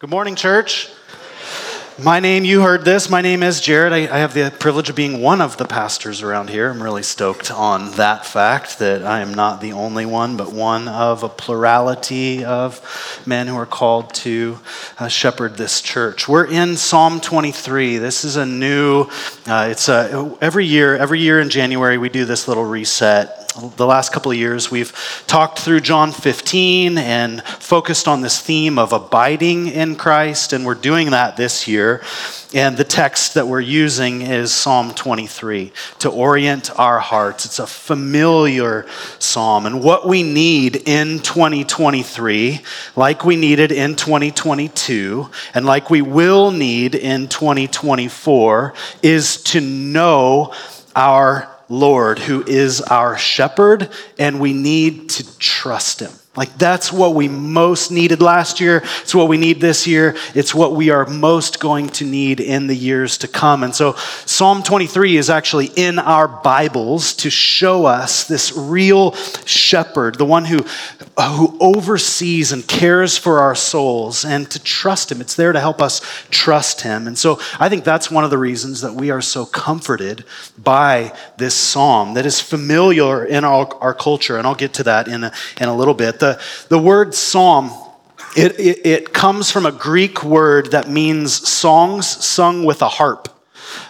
Good morning, church. My name, you heard this. My name is Jared. I, I, have the privilege of being one of the pastors around here. I'm really stoked on that fact that I am not the only one, but one of a plurality of men who are called to uh, shepherd this church. We're in Psalm 23. This is a new, uh, it's a, every year, every year in January, we do this little reset the last couple of years, we've talked through John 15 and focused on this theme of abiding in Christ, and we're doing that this year. And the text that we're using is Psalm 23 to orient our hearts. It's a familiar psalm. And what we need in 2023, like we needed in 2022, and like we will need in 2024, is to know our Lord who is our shepherd, and we need to trust him. Like, that's what we most needed last year. It's what we need this year. It's what we are most going to need in the years to come. And so, Psalm 23 is actually in our Bibles to show us this real shepherd, the one who, who oversees and cares for our souls, and to trust him. It's there to help us trust him. And so, I think that's one of the reasons that we are so comforted by this psalm that is familiar in our, our culture. And I'll get to that in a, in a little bit. The the, the word psalm, it, it, it comes from a Greek word that means songs sung with a harp.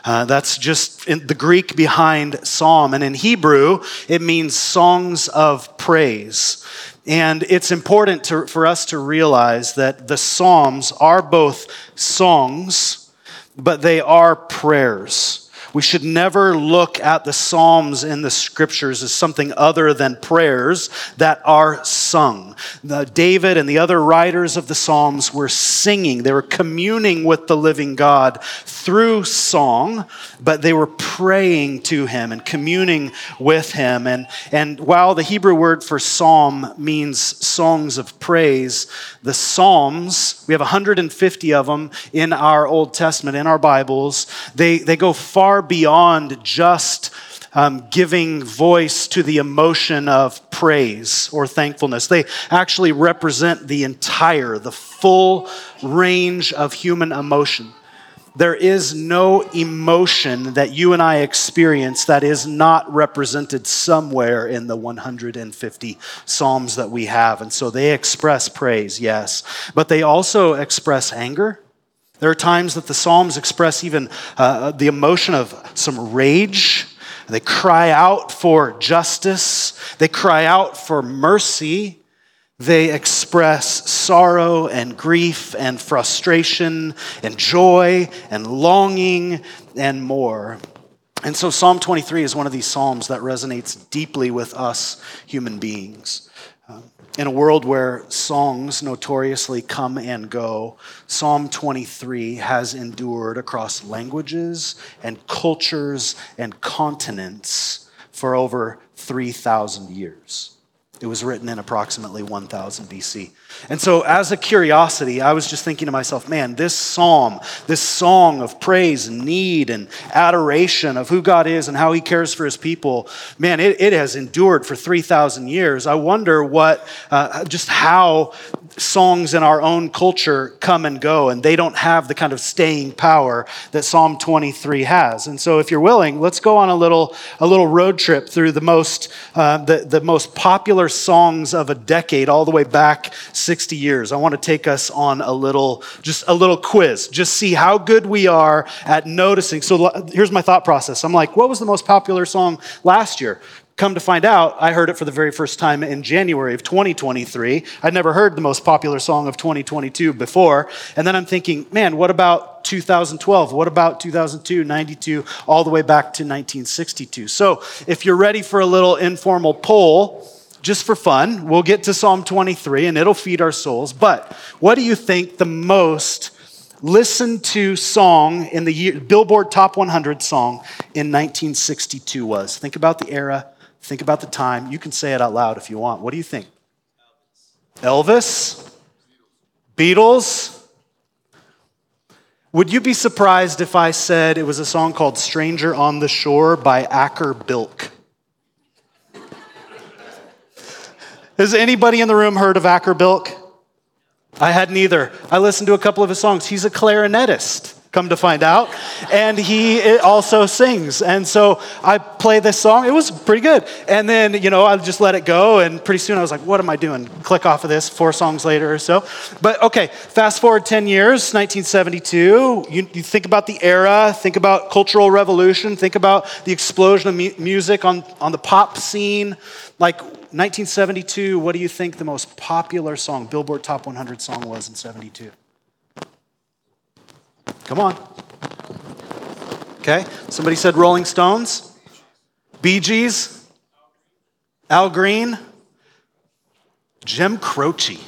Uh, that's just the Greek behind psalm. And in Hebrew, it means songs of praise. And it's important to, for us to realize that the Psalms are both songs, but they are prayers. We should never look at the Psalms in the scriptures as something other than prayers that are sung. The David and the other writers of the Psalms were singing, they were communing with the living God through song, but they were praying to him and communing with him. And, and while the Hebrew word for psalm means songs of praise, the Psalms, we have 150 of them in our Old Testament, in our Bibles, they, they go far beyond just um, giving voice to the emotion of praise or thankfulness. They actually represent the entire, the full range of human emotion. There is no emotion that you and I experience that is not represented somewhere in the 150 Psalms that we have. And so they express praise, yes, but they also express anger. There are times that the Psalms express even uh, the emotion of some rage. They cry out for justice, they cry out for mercy. They express sorrow and grief and frustration and joy and longing and more. And so, Psalm 23 is one of these Psalms that resonates deeply with us human beings. In a world where songs notoriously come and go, Psalm 23 has endured across languages and cultures and continents for over 3,000 years. It was written in approximately 1000 BC. And so, as a curiosity, I was just thinking to myself, man, this psalm, this song of praise and need and adoration of who God is and how he cares for his people, man, it, it has endured for 3,000 years. I wonder what, uh, just how songs in our own culture come and go, and they don't have the kind of staying power that Psalm 23 has. And so, if you're willing, let's go on a little, a little road trip through the most, uh, the, the most popular songs of a decade, all the way back 60 years. I want to take us on a little, just a little quiz, just see how good we are at noticing. So here's my thought process. I'm like, what was the most popular song last year? Come to find out, I heard it for the very first time in January of 2023. I'd never heard the most popular song of 2022 before. And then I'm thinking, man, what about 2012? What about 2002, 92, all the way back to 1962? So if you're ready for a little informal poll, just for fun, we'll get to Psalm 23 and it'll feed our souls. But what do you think the most listened to song in the year, Billboard Top 100 song in 1962 was? Think about the era, think about the time. You can say it out loud if you want. What do you think? Elvis? Beatles? Would you be surprised if I said it was a song called Stranger on the Shore by Acker Bilk? Has anybody in the room heard of Acker Bilk? I hadn't either. I listened to a couple of his songs. He's a clarinetist come to find out. And he also sings. And so I play this song. It was pretty good. And then, you know, I just let it go. And pretty soon I was like, what am I doing? Click off of this four songs later or so. But okay, fast forward 10 years, 1972. You, you think about the era, think about cultural revolution, think about the explosion of mu- music on, on the pop scene. Like 1972, what do you think the most popular song, Billboard Top 100 song was in 72? Come on. Okay, somebody said Rolling Stones, Bee Gees, Al Green, Jim Croce.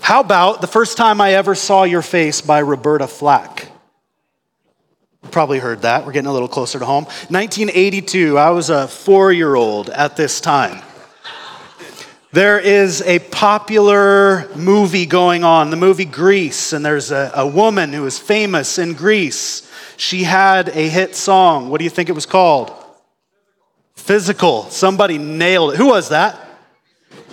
How about The First Time I Ever Saw Your Face by Roberta Flack? Probably heard that. We're getting a little closer to home. 1982, I was a four year old at this time. There is a popular movie going on, the movie Grease, and there's a, a woman who is famous in Grease. She had a hit song. What do you think it was called? Physical. Somebody nailed it. Who was that?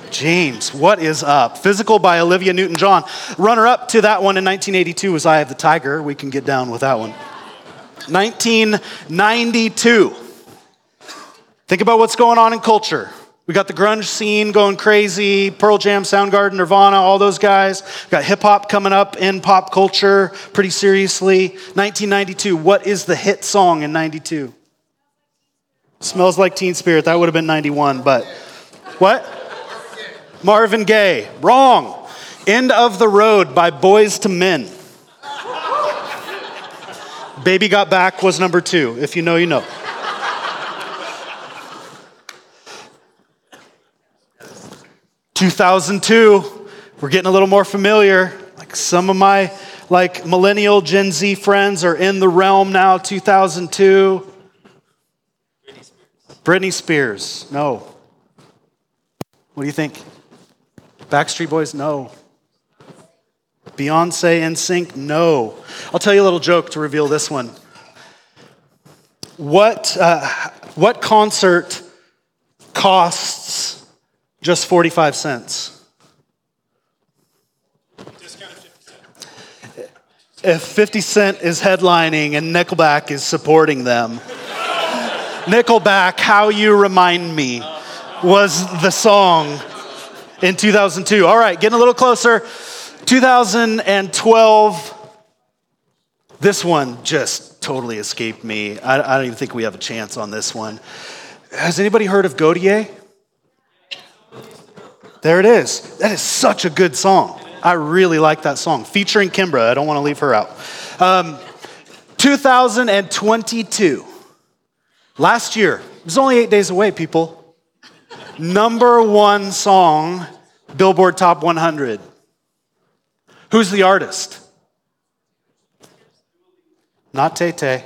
James, what is up? Physical by Olivia Newton John. Runner up to that one in 1982 was Eye of the Tiger. We can get down with that one. 1992. Think about what's going on in culture. We got the grunge scene going crazy, Pearl Jam, Soundgarden, Nirvana, all those guys. We got hip hop coming up in pop culture pretty seriously. 1992, what is the hit song in 92? Smells like Teen Spirit. That would have been 91, but what? Marvin Gaye. Wrong. End of the Road by Boyz II Men. Baby Got Back was number two. If you know, you know. 2002, we're getting a little more familiar. Like some of my like millennial Gen Z friends are in the realm now, 2002. Britney Spears. Britney Spears. No. What do you think? Backstreet Boys? No. Beyonce NSYNC? No. I'll tell you a little joke to reveal this one. What, uh, what concert costs just 45 cents. If 50 Cent is headlining and Nickelback is supporting them, Nickelback, How You Remind Me, was the song in 2002. All right, getting a little closer. 2012, this one just totally escaped me. I, I don't even think we have a chance on this one. Has anybody heard of Gotye? There it is. That is such a good song. I really like that song. Featuring Kimbra. I don't want to leave her out. Um, 2022. Last year. It was only eight days away, people. Number one song, Billboard Top 100. Who's the artist? Not Tay Tay.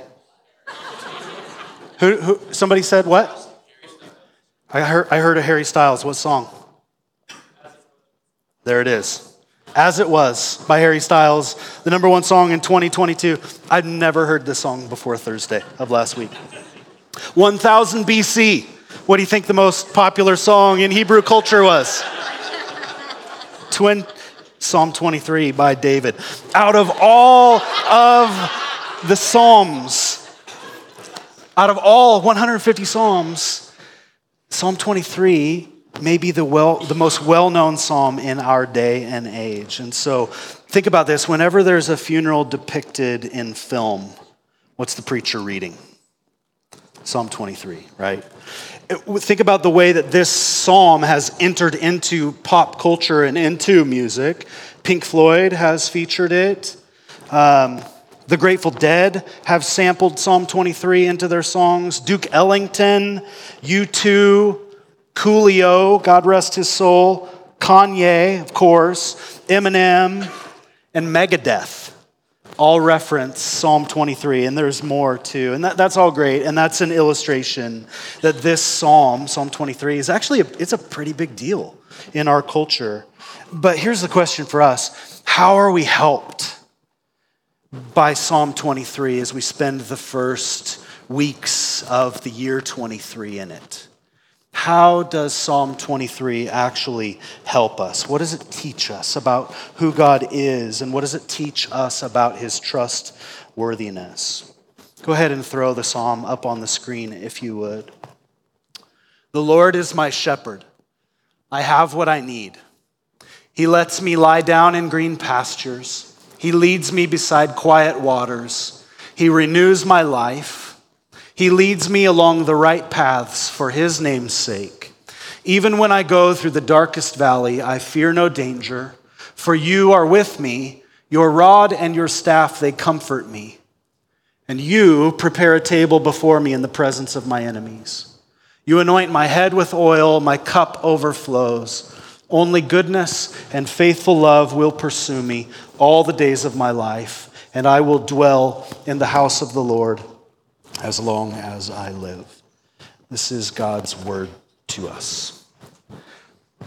Who, who, somebody said what? I heard, I heard of Harry Styles. What song? There it is. As It Was by Harry Styles, the number one song in 2022. I'd never heard this song before Thursday of last week. 1000 BC. What do you think the most popular song in Hebrew culture was? Twin, Psalm 23 by David. Out of all of the Psalms, out of all 150 Psalms, Psalm 23 may be the, well, the most well known psalm in our day and age. And so think about this whenever there's a funeral depicted in film, what's the preacher reading? Psalm 23, right? Think about the way that this psalm has entered into pop culture and into music. Pink Floyd has featured it. Um, the Grateful Dead have sampled Psalm 23 into their songs. Duke Ellington, U2, Coolio, God rest his soul, Kanye, of course, Eminem, and Megadeth all reference Psalm 23, and there's more too. And that, that's all great, and that's an illustration that this psalm, Psalm 23, is actually a, it's a pretty big deal in our culture. But here's the question for us How are we helped by Psalm 23 as we spend the first weeks of the year 23 in it? How does Psalm 23 actually help us? What does it teach us about who God is, and what does it teach us about his trustworthiness? Go ahead and throw the psalm up on the screen if you would. The Lord is my shepherd. I have what I need. He lets me lie down in green pastures. He leads me beside quiet waters. He renews my life. He leads me along the right paths for his name's sake. Even when I go through the darkest valley, I fear no danger, for you are with me. Your rod and your staff, they comfort me. And you prepare a table before me in the presence of my enemies. You anoint my head with oil, my cup overflows. Only goodness and faithful love will pursue me all the days of my life, and I will dwell in the house of the Lord as long as I live. This is God's word to us.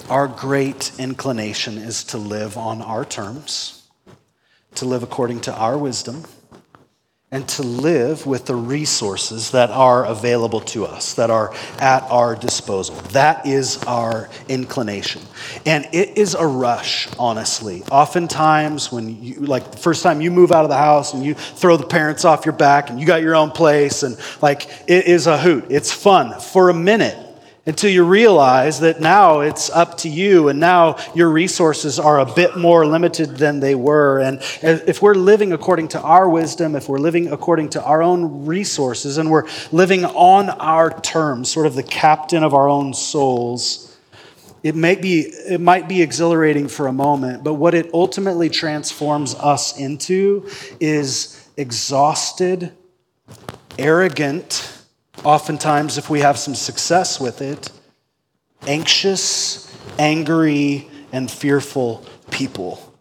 Our great inclination is to live on our terms, to live according to our wisdom and to live with the resources that are available to us, that are at our disposal. That is our inclination. And it is a rush, honestly. Oftentimes, when you, like, the first time you move out of the house and you throw the parents off your back and you got your own place, and like, it is a hoot. It's fun for a minute until you realize that now it's up to you and now your resources are a bit more limited than they were. And if we're living according to our wisdom, if we're living according to our own resources, and we're living on our terms, sort of the captain of our own souls, it might be, it might be exhilarating for a moment, but what it ultimately transforms us into is exhausted, arrogant, oftentimes, if we have some success with it, anxious, angry, and fearful people.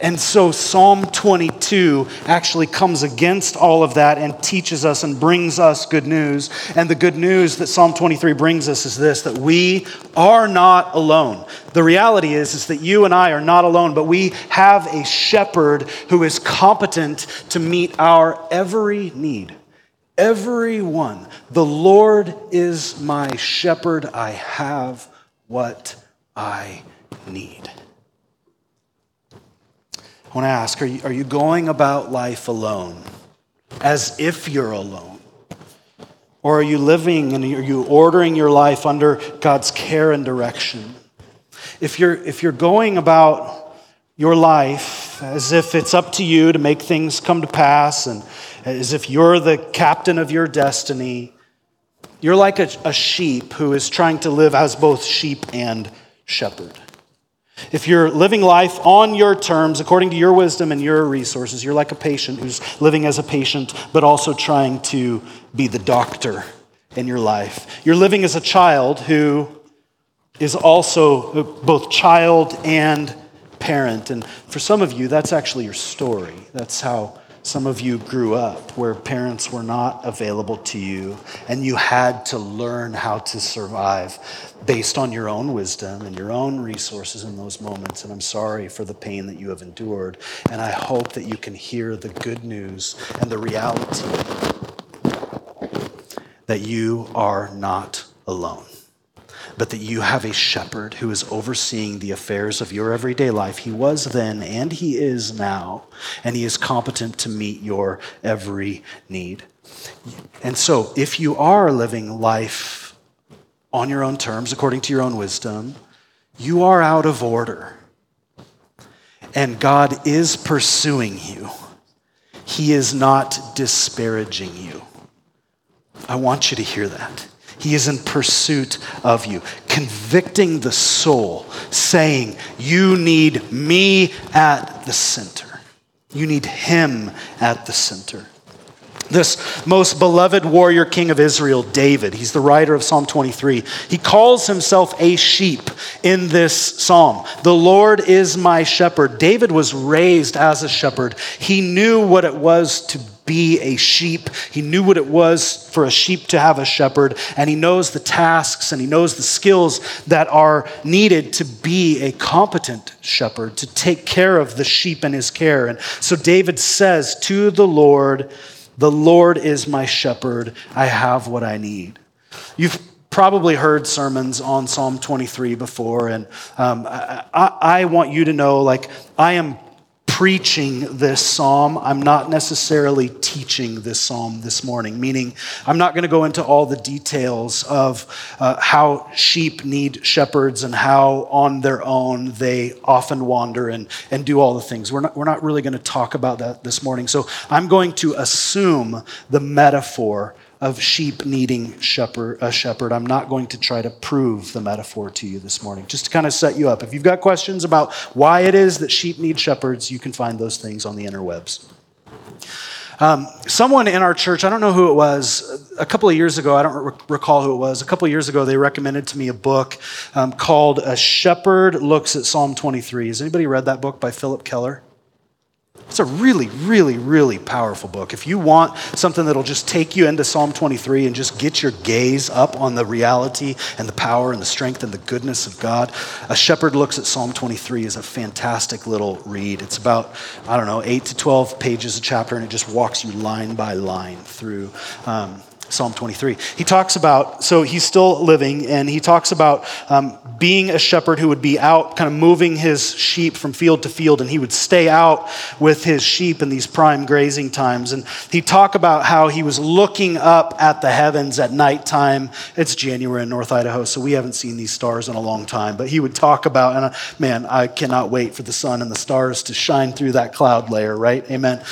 And so Psalm 22 actually comes against all of that and teaches us and brings us good news. And the good news that Psalm 23 brings us is this that we are not alone. The reality is, is that you and I are not alone, but we have a shepherd who is competent to meet our every need. Everyone. The Lord is my shepherd. I have what I need. I want to ask are you, are you going about life alone, as if you're alone? Or are you living and are you ordering your life under God's care and direction? If you're, if you're going about your life as if it's up to you to make things come to pass and as if you're the captain of your destiny. You're like a, a sheep who is trying to live as both sheep and shepherd. If you're living life on your terms, according to your wisdom and your resources, you're like a patient who's living as a patient, but also trying to be the doctor in your life. You're living as a child who is also both child and parent. And for some of you, that's actually your story. That's how some of you grew up where parents were not available to you, and you had to learn how to survive based on your own wisdom and your own resources in those moments. And I'm sorry for the pain that you have endured. And I hope that you can hear the good news and the reality that you are not alone but that you have a shepherd who is overseeing the affairs of your everyday life. He was then and he is now, and he is competent to meet your every need. And so, if you are living life on your own terms, according to your own wisdom, you are out of order. And God is pursuing you. He is not disparaging you. I want you to hear that. He is in pursuit of you, convicting the soul, saying, You need me at the center. You need him at the center. This most beloved warrior king of Israel, David, he's the writer of Psalm 23. He calls himself a sheep in this psalm. The Lord is my shepherd. David was raised as a shepherd. He knew what it was to be a sheep. He knew what it was for a sheep to have a shepherd, and he knows the tasks and he knows the skills that are needed to be a competent shepherd, to take care of the sheep in his care. And so David says to the Lord, The Lord is my shepherd, I have what I need. You've probably heard sermons on Psalm 23 before, and um, I, I, I want you to know, like, I am preaching this psalm. I'm not necessarily teaching this psalm this morning, meaning I'm not going to go into all the details of uh, how sheep need shepherds and how on their own they often wander and, and do all the things. We're not, we're not really going to talk about that this morning. So I'm going to assume the metaphor of sheep needing shepherd, a shepherd. I'm not going to try to prove the metaphor to you this morning, just to kind of set you up. If you've got questions about why it is that sheep need shepherds, you can find those things on the interwebs. Um, someone in our church, I don't know who it was, a couple of years ago, I don't re- recall who it was, a couple of years ago, they recommended to me a book um, called A Shepherd Looks at Psalm 23. Has anybody read that book by Phillip Keller? It's a really, really, really powerful book. If you want something that'll just take you into Psalm 23 and just get your gaze up on the reality and the power and the strength and the goodness of God, A Shepherd Looks at Psalm 23 is a fantastic little read. It's about, I don't know, 8 to 12 pages a chapter, and it just walks you line by line through. Um, Psalm 23. He talks about, so he's still living, and he talks about um, being a shepherd who would be out kind of moving his sheep from field to field, and he would stay out with his sheep in these prime grazing times. And he talked about how he was looking up at the heavens at nighttime. It's January in North Idaho, so we haven't seen these stars in a long time, but he would talk about, and uh, man, I cannot wait for the sun and the stars to shine through that cloud layer, right? Amen.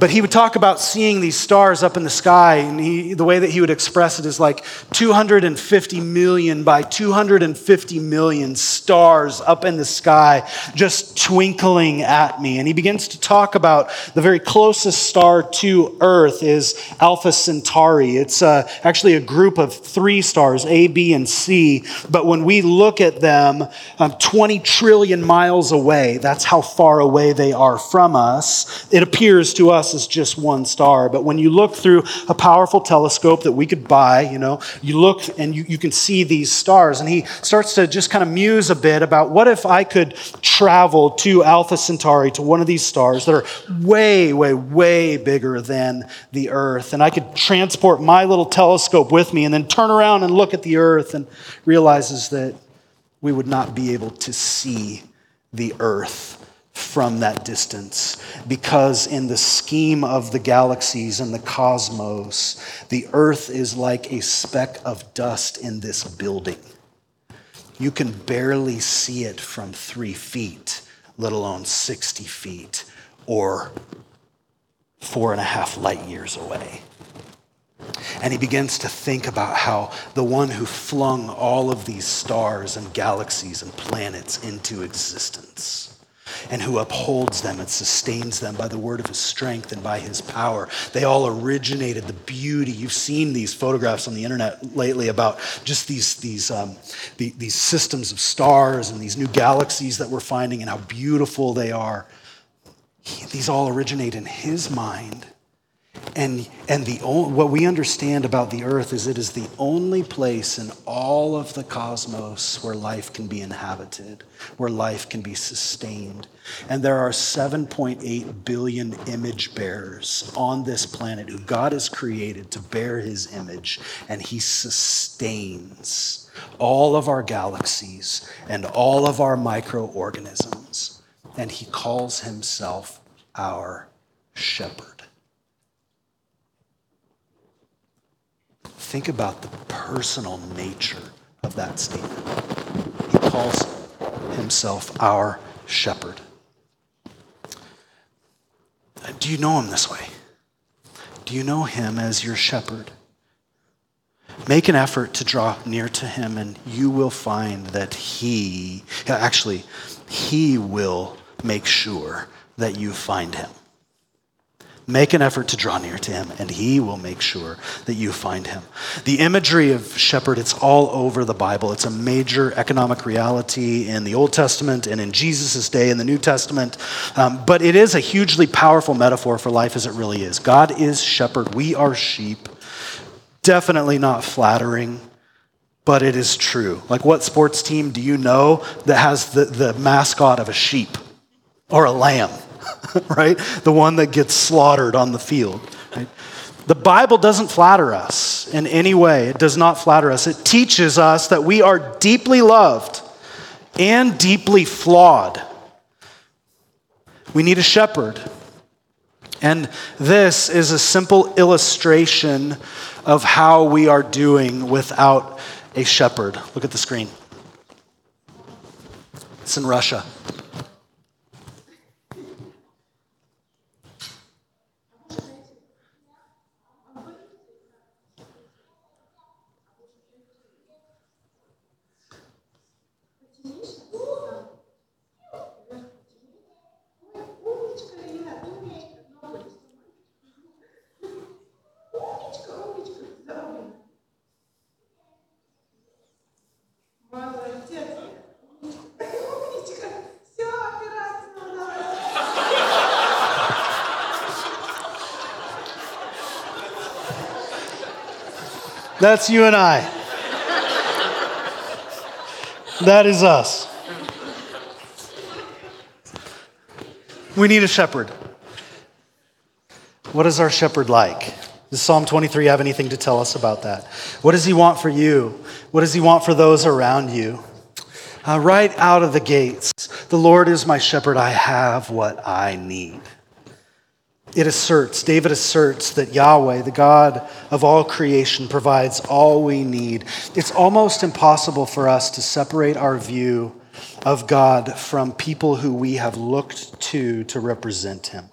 But he would talk about seeing these stars up in the sky, and he, the way that he would express it is like 250 million by 250 million stars up in the sky, just twinkling at me. And he begins to talk about the very closest star to Earth is Alpha Centauri. It's uh, actually a group of three stars, A, B, and C. But when we look at them um, 20 trillion miles away, that's how far away they are from us, it appears to us us as just one star. But when you look through a powerful telescope that we could buy, you know, you look and you, you can see these stars. And he starts to just kind of muse a bit about what if I could travel to Alpha Centauri, to one of these stars that are way, way, way bigger than the Earth. And I could transport my little telescope with me and then turn around and look at the Earth and realizes that we would not be able to see the Earth from that distance because, in the scheme of the galaxies and the cosmos, the earth is like a speck of dust in this building. You can barely see it from three feet, let alone 60 feet or four and a half light years away. And he begins to think about how the one who flung all of these stars and galaxies and planets into existence and who upholds them and sustains them by the word of his strength and by his power. They all originated the beauty. You've seen these photographs on the internet lately about just these, these, um, the, these systems of stars and these new galaxies that we're finding and how beautiful they are. He, these all originate in his mind and, and the, what we understand about the earth is it is the only place in all of the cosmos where life can be inhabited, where life can be sustained. And there are 7.8 billion image bearers on this planet who God has created to bear his image, and he sustains all of our galaxies and all of our microorganisms. And he calls himself our shepherd. Think about the personal nature of that statement. He calls himself our shepherd. Do you know him this way? Do you know him as your shepherd? Make an effort to draw near to him, and you will find that he, actually, he will make sure that you find him. Make an effort to draw near to him, and he will make sure that you find him. The imagery of shepherd, it's all over the Bible. It's a major economic reality in the Old Testament and in Jesus' day in the New Testament. Um, but it is a hugely powerful metaphor for life as it really is. God is shepherd, we are sheep. Definitely not flattering, but it is true. Like, what sports team do you know that has the, the mascot of a sheep or a lamb? right? The one that gets slaughtered on the field. Right? The Bible doesn't flatter us. us in any way. It does not flatter us. It teaches us that we are deeply loved and deeply flawed. We need a shepherd. And this is a simple illustration of how we are doing without a shepherd. Look at the screen. It's in Russia. That's you and I. that is us. We need a shepherd. What is our shepherd like? Does Psalm 23 have anything to tell us about that? What does he want for you? What does he want for those around you? Uh, right out of the gates, the Lord is my shepherd. I have what I need it asserts, David asserts that Yahweh, the God of all creation, provides all we need. It's almost impossible for us to separate our view of God from people who we have looked to to represent Him.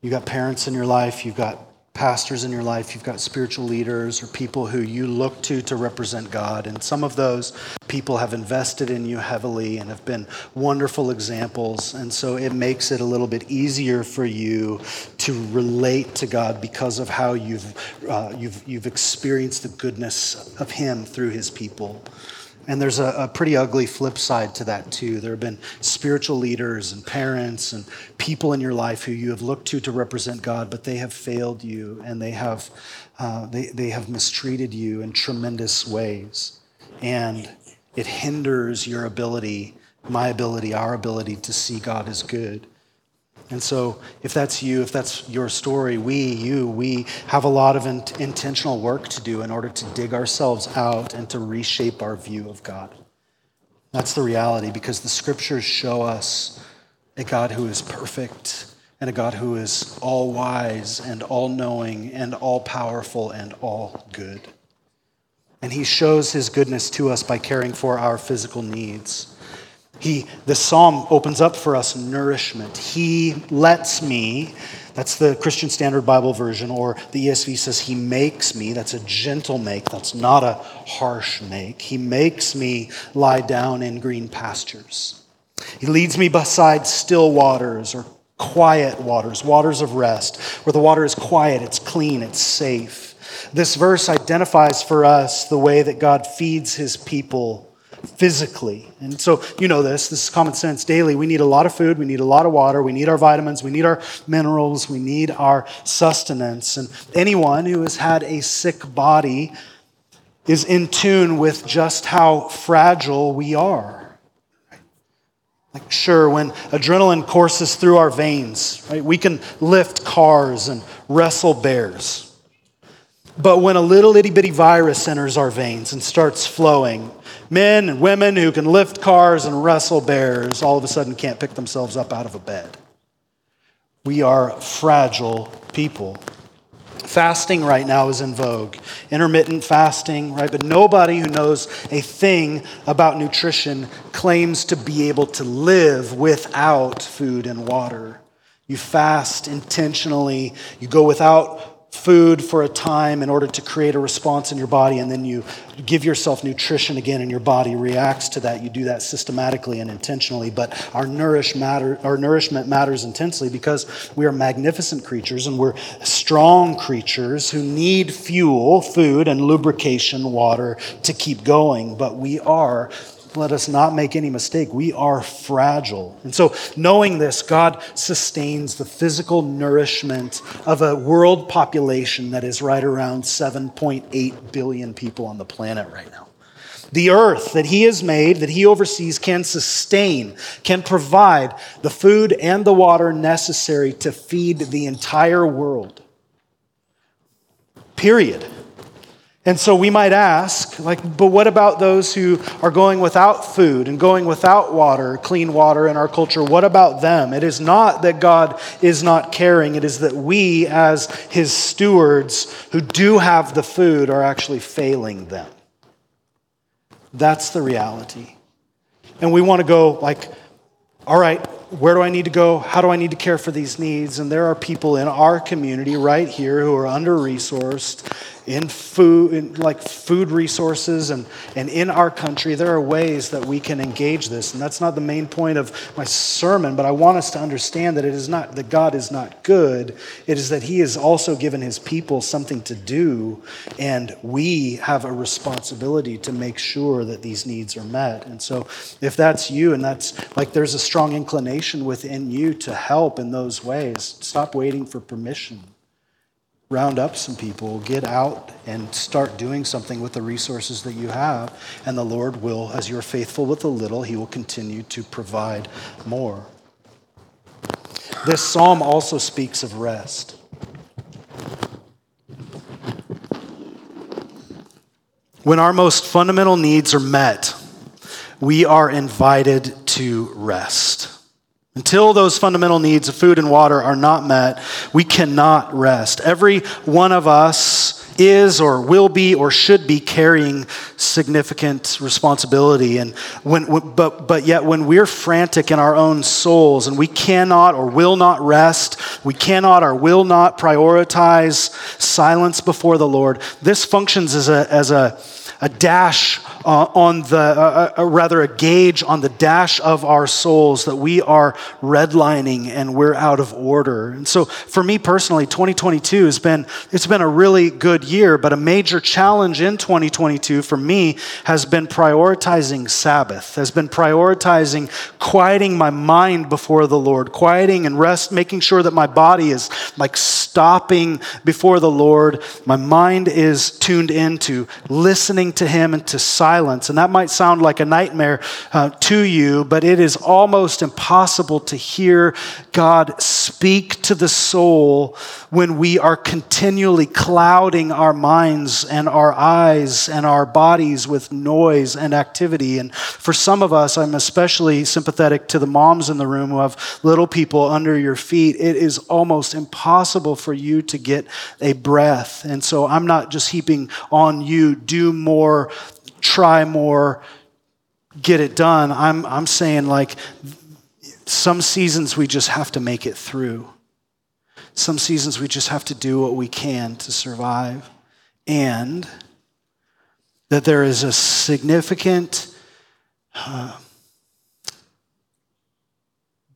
You've got parents in your life, you've got pastors in your life, you've got spiritual leaders or people who you look to to represent God. And some of those people have invested in you heavily and have been wonderful examples. And so it makes it a little bit easier for you to relate to God because of how you've, uh, you've, you've experienced the goodness of Him through His people. And there's a, a, pretty ugly flip side to that, too. There have been spiritual leaders and parents and people in your life who you have looked to to represent God, but they have failed you and they have, uh, they, they have mistreated you in tremendous ways. And it hinders your ability, my ability, our ability to see God as good. And so, if that's you, if that's your story, we, you, we have a lot of in- intentional work to do in order to dig ourselves out and to reshape our view of God. That's the reality because the scriptures show us a God who is perfect and a God who is all wise and all knowing and all powerful and all good. And he shows his goodness to us by caring for our physical needs. He, this psalm opens up for us nourishment. He lets me, that's the Christian Standard Bible version, or the ESV says, He makes me. That's a gentle make, that's not a harsh make. He makes me lie down in green pastures. He leads me beside still waters or quiet waters, waters of rest, where the water is quiet, it's clean, it's safe. This verse identifies for us the way that God feeds his people physically. And so, you know this, this is common sense daily. We need a lot of food, we need a lot of water, we need our vitamins, we need our minerals, we need our sustenance. And anyone who has had a sick body is in tune with just how fragile we are. Like, sure, when adrenaline courses through our veins, right, we can lift cars and wrestle bears. But when a little itty bitty virus enters our veins and starts flowing, men and women who can lift cars and wrestle bears all of a sudden can't pick themselves up out of a bed. We are fragile people. Fasting right now is in vogue. Intermittent fasting, right? But nobody who knows a thing about nutrition claims to be able to live without food and water. You fast intentionally, you go without food for a time in order to create a response in your body, and then you give yourself nutrition again, and your body reacts to that. You do that systematically and intentionally. But our, nourish matter, our nourishment matters intensely because we are magnificent creatures and we're strong creatures who need fuel, food, and lubrication, water to keep going. But we are let us not make any mistake. We are fragile. And so, knowing this, God sustains the physical nourishment of a world population that is right around 7.8 billion people on the planet right now. The earth that He has made, that He oversees, can sustain, can provide the food and the water necessary to feed the entire world. Period. And so we might ask, like, but what about those who are going without food and going without water, clean water in our culture? What about them? It is not that God is not caring, it is that we, as his stewards who do have the food, are actually failing them. That's the reality. And we want to go, like, all right, where do I need to go? How do I need to care for these needs? And there are people in our community right here who are under resourced in food, in like food resources, and, and in our country, there are ways that we can engage this. And that's not the main point of my sermon, but I want us to understand that it is not that God is not good. It is that He has also given His people something to do, and we have a responsibility to make sure that these needs are met. And so, if that's you, and that's like there's a strong inclination within you to help in those ways, stop waiting for permission round up some people, get out and start doing something with the resources that you have. And the Lord will, as you're faithful with a little, He will continue to provide more. This psalm also speaks of rest. When our most fundamental needs are met, we are invited to rest. Until those fundamental needs of food and water are not met, we cannot rest. Every one of us is or will be or should be carrying significant responsibility and when, but, but yet when we're frantic in our own souls and we cannot or will not rest we cannot or will not prioritize silence before the lord this functions as a, as a, a dash uh, on the, uh, uh, rather, a gauge on the dash of our souls that we are redlining and we're out of order. And so, for me personally, 2022 has been, it's been a really good year, but a major challenge in 2022 for me has been prioritizing Sabbath, has been prioritizing quieting my mind before the Lord, quieting and rest, making sure that my body is like stopping before the Lord. My mind is tuned into listening to Him and to silence And that might sound like a nightmare uh, to you, but it is almost impossible to hear God speak to the soul when we are continually clouding our minds and our eyes and our bodies with noise and activity. And for some of us, I'm especially sympathetic to the moms in the room who have little people under your feet. It is almost impossible for you to get a breath. And so I'm not just heaping on you, do more try more, get it done. I'm, I'm saying, like, some seasons we just have to make it through. Some seasons we just have to do what we can to survive. And that there is a significant uh,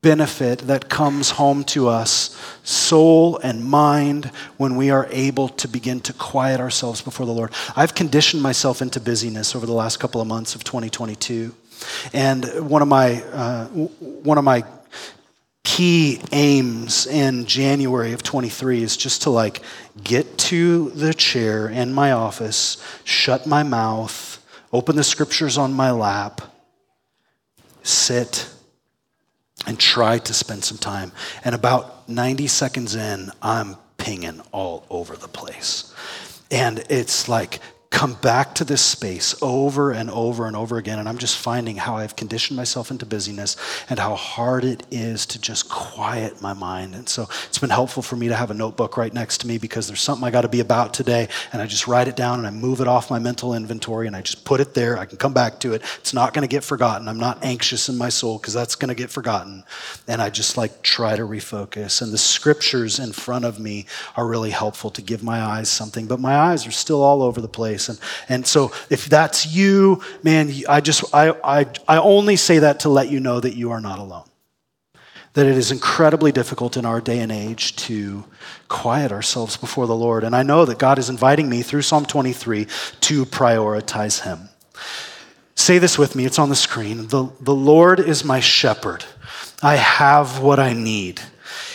benefit that comes home to us, soul and mind, when we are able to begin to quiet ourselves before the Lord. I've conditioned myself into busyness over the last couple of months of 2022. And one of my, uh, one of my key aims in January of 23 is just to like get to the chair in my office, shut my mouth, open the scriptures on my lap, sit, and try to spend some time. And about 90 seconds in, I'm pinging all over the place. And it's like come back to this space over and over and over again. And I'm just finding how I've conditioned myself into busyness and how hard it is to just quiet my mind. And so it's been helpful for me to have a notebook right next to me because there's something I got to be about today. And I just write it down and I move it off my mental inventory and I just put it there. I can come back to it. It's not going to get forgotten. I'm not anxious in my soul because that's going to get forgotten. And I just like try to refocus. And the scriptures in front of me are really helpful to give my eyes something. But my eyes are still all over the place. And, and so if that's you, man, I just, I, I, I only say that to let you know that you are not alone. That it is incredibly difficult in our day and age to quiet ourselves before the Lord. And I know that God is inviting me through Psalm 23 to prioritize Him. Say this with me, it's on the screen. The, the Lord is my shepherd. I have what I need.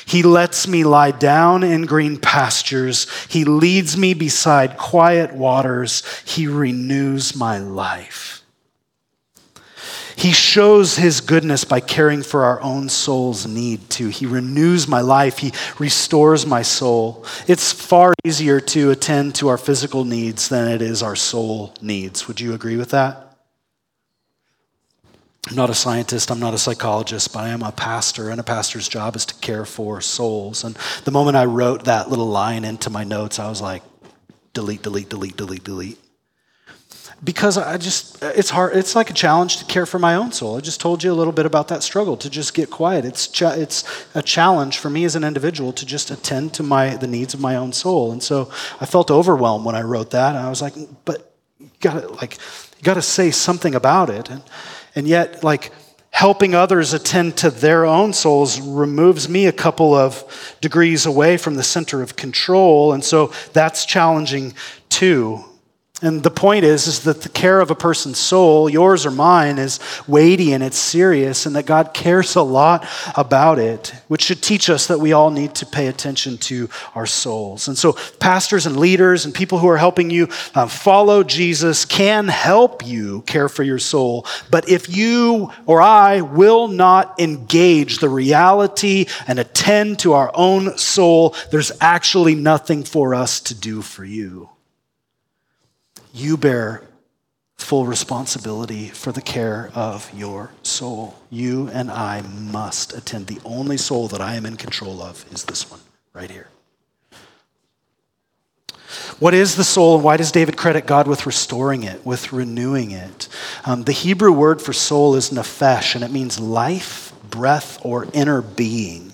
He lets me lie down in green pastures. He leads me beside quiet waters. He renews my life. He shows his goodness by caring for our own soul's need too. He renews my life, he restores my soul. It's far easier to attend to our physical needs than it is our soul needs. Would you agree with that? I'm not a scientist, I'm not a psychologist, but I am a pastor, and a pastor's job is to care for souls. And the moment I wrote that little line into my notes, I was like, delete, delete, delete, delete, delete because I just, it's hard, it's like a challenge to care for my own soul. I just told you a little bit about that struggle to just get quiet. It's, cha- it's a challenge for me as an individual to just attend to my, the needs of my own soul. And so I felt overwhelmed when I wrote that. And I was like, but you gotta, like, you gotta say something about it. And, and yet, like, helping others attend to their own souls removes me a couple of degrees away from the center of control. And so that's challenging too. And the point is, is that the care of a person's soul, yours or mine, is weighty and it's serious, and that God cares a lot about it, which should teach us that we all need to pay attention to our souls. And so, pastors and leaders and people who are helping you uh, follow Jesus can help you care for your soul. But if you or I will not engage the reality and attend to our own soul, there's actually nothing for us to do for you you bear full responsibility for the care of your soul. You and I must attend. The only soul that I am in control of is this one right here. What is the soul, and why does David credit God with restoring it, with renewing it? Um, the Hebrew word for soul is nephesh, and it means life, breath, or inner being.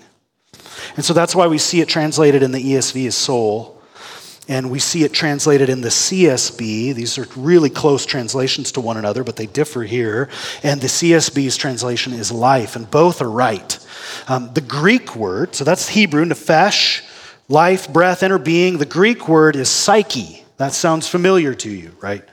And so that's why we see it translated in the ESV as soul and we see it translated in the CSB. These are really close translations to one another, but they differ here. And the CSB's translation is life, and both are right. Um, the Greek word, so that's Hebrew, nephesh, life, breath, inner being. The Greek word is psyche. That sounds familiar to you, right?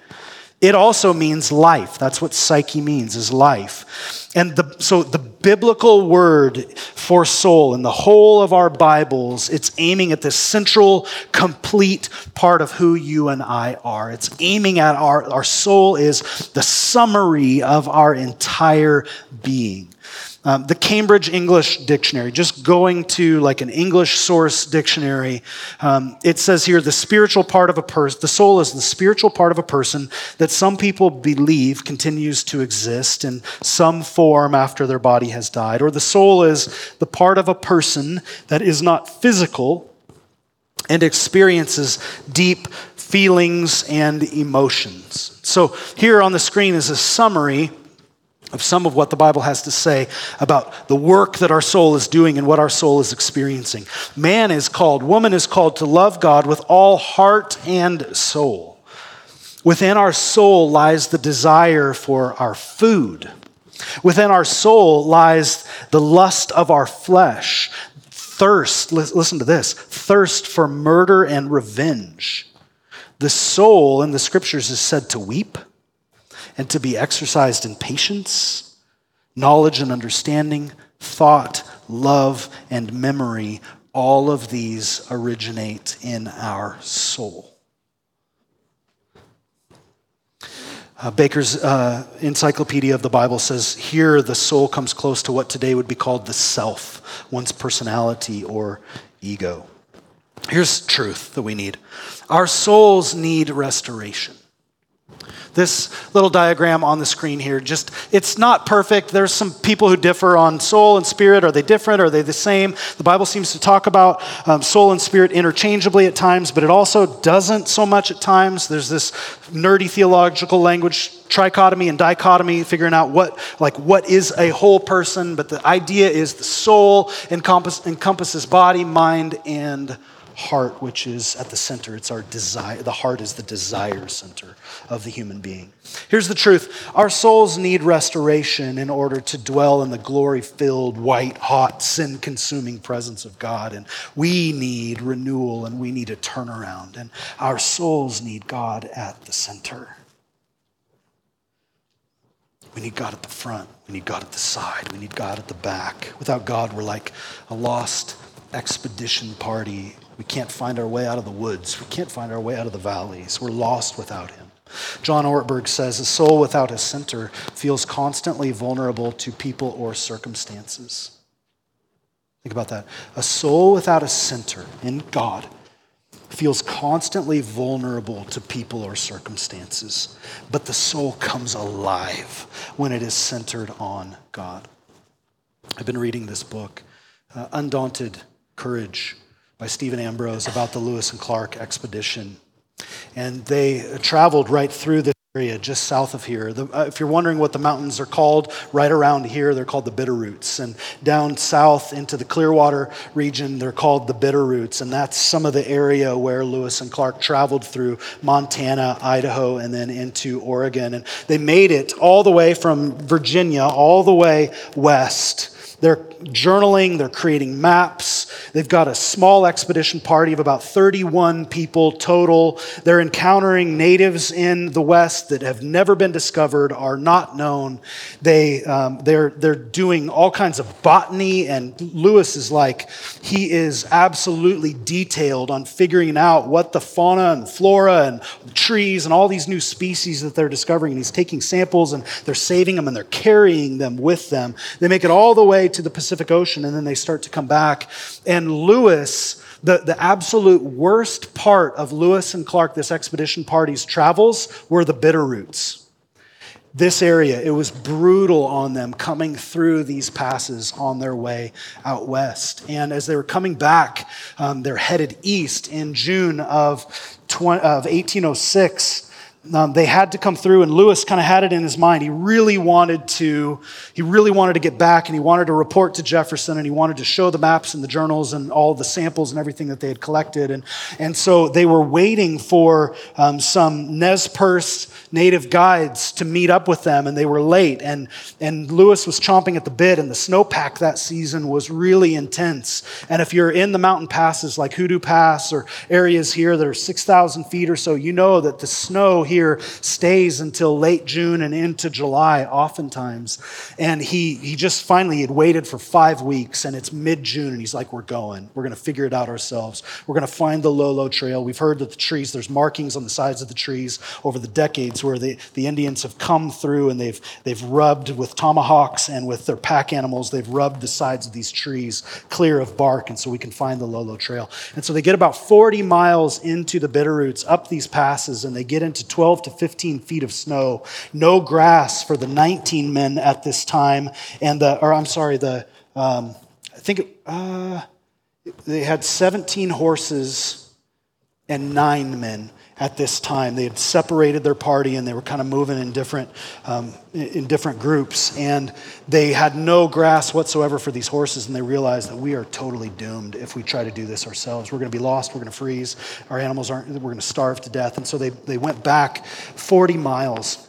It also means life. That's what psyche means, is life. And the, so the biblical word for soul in the whole of our Bibles, it's aiming at the central, complete part of who you and I are. It's aiming at our, our soul is the summary of our entire being. Um, the Cambridge English Dictionary, just going to like an English source dictionary, um, it says here the spiritual part of a person, the soul is the spiritual part of a person that some people believe continues to exist in some form after their body has died. Or the soul is the part of a person that is not physical and experiences deep feelings and emotions. So here on the screen is a summary of some of what the Bible has to say about the work that our soul is doing and what our soul is experiencing. Man is called, woman is called to love God with all heart and soul. Within our soul lies the desire for our food. Within our soul lies the lust of our flesh, thirst, listen to this thirst for murder and revenge. The soul in the scriptures is said to weep and to be exercised in patience, knowledge and understanding, thought, love, and memory. All of these originate in our soul. Uh, Baker's uh, Encyclopedia of the Bible says here the soul comes close to what today would be called the self, one's personality or ego. Here's truth that we need our souls need restoration. This little diagram on the screen here, just, it's not perfect. There's some people who differ on soul and spirit. Are they different? Are they the same? The Bible seems to talk about um, soul and spirit interchangeably at times, but it also doesn't so much at times. There's this nerdy theological language, trichotomy and dichotomy, figuring out what, like, what is a whole person, but the idea is the soul encompass, encompasses body, mind, and heart, which is at the center. It's our desire. The heart is the desire center of the human being. Here's the truth our souls need restoration in order to dwell in the glory filled, white, hot, sin consuming presence of God. And we need renewal and we need a turnaround. And our souls need God at the center. We need God at the front. We need God at the side. We need God at the back. Without God, we're like a lost expedition party we can't find our way out of the woods. We can't find our way out of the valleys. We're lost without Him. John Ortberg says a soul without a center feels constantly vulnerable to people or circumstances. Think about that. A soul without a center in God feels constantly vulnerable to people or circumstances, but the soul comes alive when it is centered on God. I've been reading this book, uh, Undaunted Courage by Stephen Ambrose, about the Lewis and Clark expedition. And they traveled right through this area just south of here. The, uh, if you're wondering what the mountains are called, right around here, they're called the Bitterroots. And down south into the Clearwater region, they're called the Bitterroots. And that's some of the area where Lewis and Clark traveled through Montana, Idaho, and then into Oregon. And they made it all the way from Virginia, all the way west they're journaling, they're creating maps. They've got a small expedition party of about 31 people total. They're encountering natives in the West that have never been discovered, are not known. They, um, they're, they're doing all kinds of botany, and Lewis is like, he is absolutely detailed on figuring out what the fauna and flora and trees and all these new species that they're discovering. And he's taking samples and they're saving them and they're carrying them with them. They make it all the way to the Pacific Ocean and then they start to come back. And Lewis, the, the absolute worst part of Lewis and Clark, this expedition party's travels, were the Bitterroots. This area, it was brutal on them coming through these passes on their way out west. And as they were coming back, um, they're headed east in June of, 20, of 1806 um, they had to come through and lewis kind of had it in his mind. He really wanted to he really wanted to get back and he wanted to report to jefferson and he wanted to show the maps and the journals and all the samples and everything that they had collected. And, and so they were waiting for um, some nez perce native guides to meet up with them and they were late. And, and lewis was chomping at the bit and the snowpack that season was really intense. And if you're in the mountain passes like hoodoo pass or areas here that are 6000 feet or so you know that the snow here here stays until late June and into July, oftentimes. And he, he just finally had waited for five weeks, and it's mid June, and he's like, We're going. We're going to figure it out ourselves. We're going to find the Lolo Trail. We've heard that the trees, there's markings on the sides of the trees over the decades where the, the Indians have come through and they've, they've rubbed with tomahawks and with their pack animals, they've rubbed the sides of these trees clear of bark, and so we can find the Lolo Trail. And so they get about 40 miles into the Bitterroots, up these passes, and they get into 12 12 to 15 feet of snow, no grass for the 19 men at this time, and the, or I'm sorry, the, um, I think uh, they had 17 horses and nine men at this time. They had separated their party and they were kind of moving in different, um, in different groups. And they had no grass whatsoever for these horses. And they realized that we are totally doomed if we try to do this ourselves. We're going to be lost. We're going to freeze. Our animals aren't, we're going to starve to death. And so they, they went back 40 miles.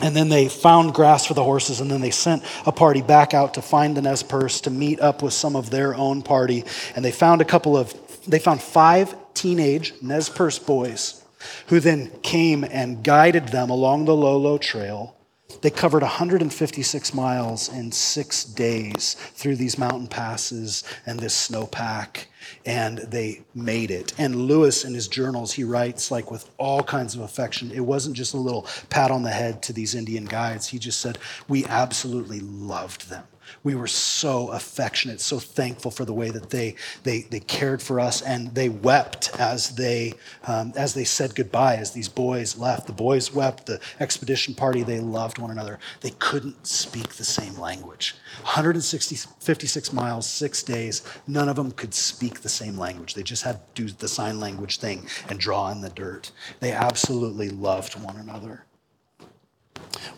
And then they found grass for the horses, and then they sent a party back out to find the Nez Perce to meet up with some of their own party. And they found a couple of, they found five teenage Nez Perce boys who then came and guided them along the Lolo Trail. They covered 156 miles in six days through these mountain passes and this snowpack, and they made it. And Lewis, in his journals, he writes like with all kinds of affection. It wasn't just a little pat on the head to these Indian guides. He just said, We absolutely loved them. We were so affectionate, so thankful for the way that they, they, they cared for us, and they wept as they, um, as they said goodbye, as these boys left. The boys wept, the expedition party, they loved one another. They couldn't speak the same language. 156 miles, six days, none of them could speak the same language. They just had to do the sign language thing and draw in the dirt. They absolutely loved one another.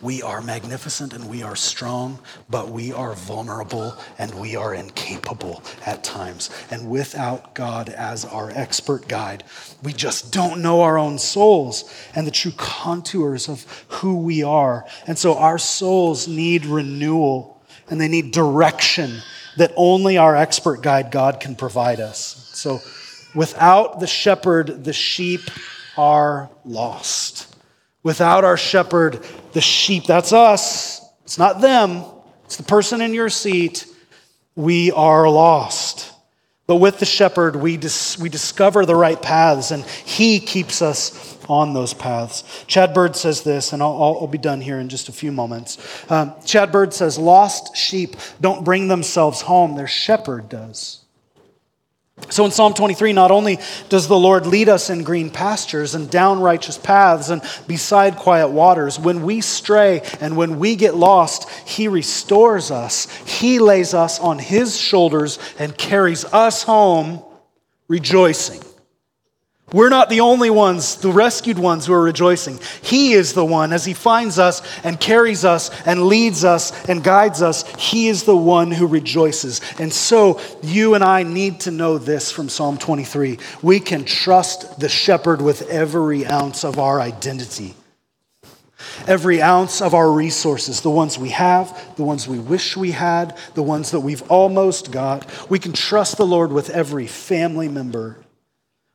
We are magnificent and we are strong, but we are vulnerable and we are incapable at times. And without God as our expert guide, we just don't know our own souls and the true contours of who we are. And so our souls need renewal and they need direction that only our expert guide, God, can provide us. So without the shepherd, the sheep are lost. Without our shepherd, the sheep, that's us, it's not them, it's the person in your seat, we are lost. But with the shepherd, we, dis- we discover the right paths, and he keeps us on those paths. Chad Bird says this, and I'll, I'll be done here in just a few moments. Um, Chad Bird says, Lost sheep don't bring themselves home, their shepherd does. So in Psalm 23, not only does the Lord lead us in green pastures and down righteous paths and beside quiet waters, when we stray and when we get lost, He restores us. He lays us on His shoulders and carries us home rejoicing. We're not the only ones, the rescued ones, who are rejoicing. He is the one, as He finds us and carries us and leads us and guides us, He is the one who rejoices. And so, you and I need to know this from Psalm 23. We can trust the shepherd with every ounce of our identity, every ounce of our resources, the ones we have, the ones we wish we had, the ones that we've almost got. We can trust the Lord with every family member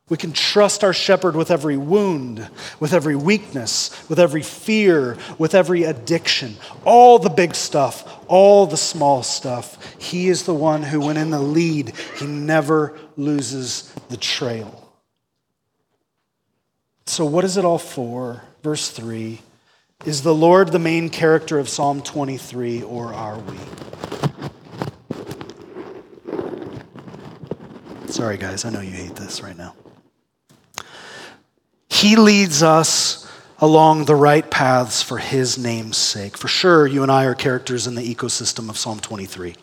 we can trust our shepherd with every wound, with every weakness, with every fear, with every addiction, all the big stuff, all the small stuff. He is the one who, when in the lead, he never loses the trail. So, what is it all for? Verse 3 Is the Lord the main character of Psalm 23, or are we? Sorry, guys, I know you hate this right now. He leads us along the right paths for His name's sake. For sure, you and I are characters in the ecosystem of Psalm 23.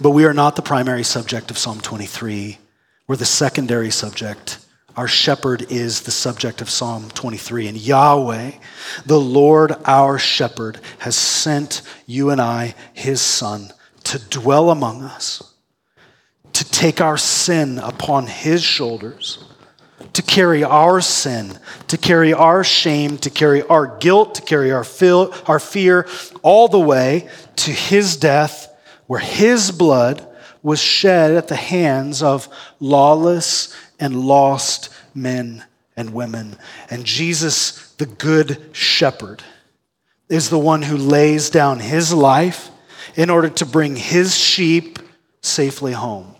But we are not the primary subject of Psalm 23. We're the secondary subject. Our shepherd is the subject of Psalm 23. And Yahweh, the Lord our shepherd, has sent you and I, his son, to dwell among us, to take our sin upon his shoulders to carry our sin, to carry our shame, to carry our guilt, to carry our, our fear, all the way to his death, where his blood was shed at the hands of lawless and lost men and women. And Jesus, the good shepherd, is the one who lays down his life in order to bring his sheep safely home.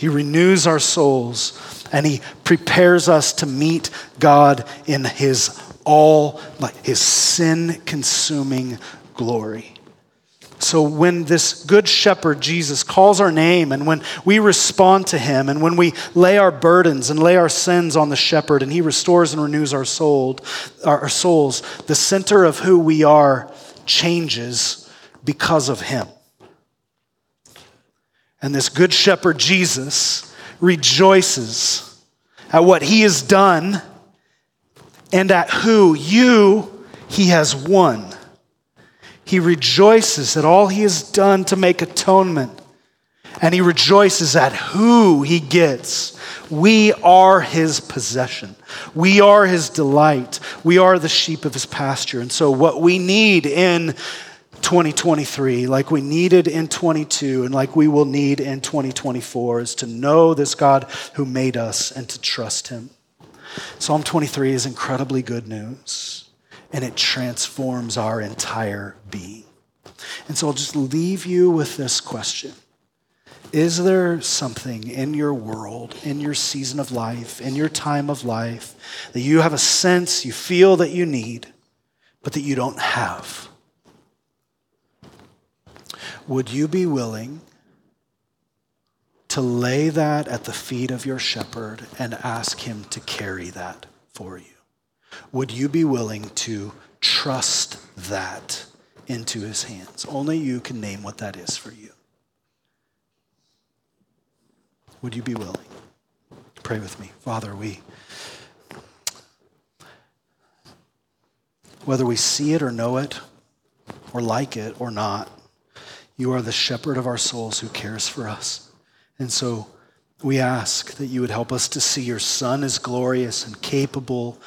He renews our souls and he prepares us to meet God in his all, his sin consuming glory. So, when this good shepherd, Jesus, calls our name, and when we respond to him, and when we lay our burdens and lay our sins on the shepherd, and he restores and renews our, soul, our souls, the center of who we are changes because of him. And this good shepherd, Jesus, rejoices at what he has done and at who you he has won. He rejoices at all he has done to make atonement. And he rejoices at who he gets. We are his possession. We are his delight. We are the sheep of his pasture. And so, what we need in 2023, like we needed in 22, and like we will need in 2024, is to know this God who made us and to trust him. Psalm 23 is incredibly good news, and it transforms our entire being. And so I'll just leave you with this question Is there something in your world, in your season of life, in your time of life, that you have a sense, you feel that you need, but that you don't have? Would you be willing to lay that at the feet of your shepherd and ask him to carry that for you? Would you be willing to trust that into his hands? Only you can name what that is for you. Would you be willing? To pray with me. Father, we, whether we see it or know it, or like it or not, you are the shepherd of our souls who cares for us. And so we ask that you would help us to see your Son as glorious and capable,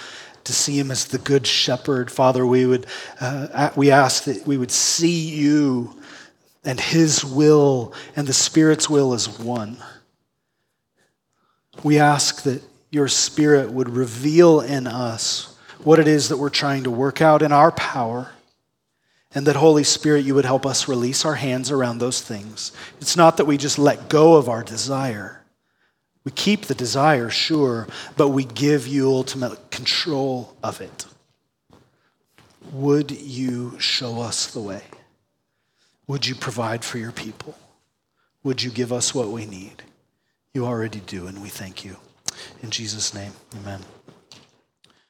to see him as the good shepherd. Father, we, would, uh, we ask that we would see you and his will and the Spirit's will as one. We ask that your Spirit would reveal in us what it is that we're trying to work out in our power And that, Holy Spirit, you would help us release our hands around those things. It's not that we just let go of our desire. We keep the desire, sure, but we give you ultimate control of it. Would you show us the way? Would you provide for your people? Would you give us what we need? You already do, and we thank you. In Jesus' name, amen.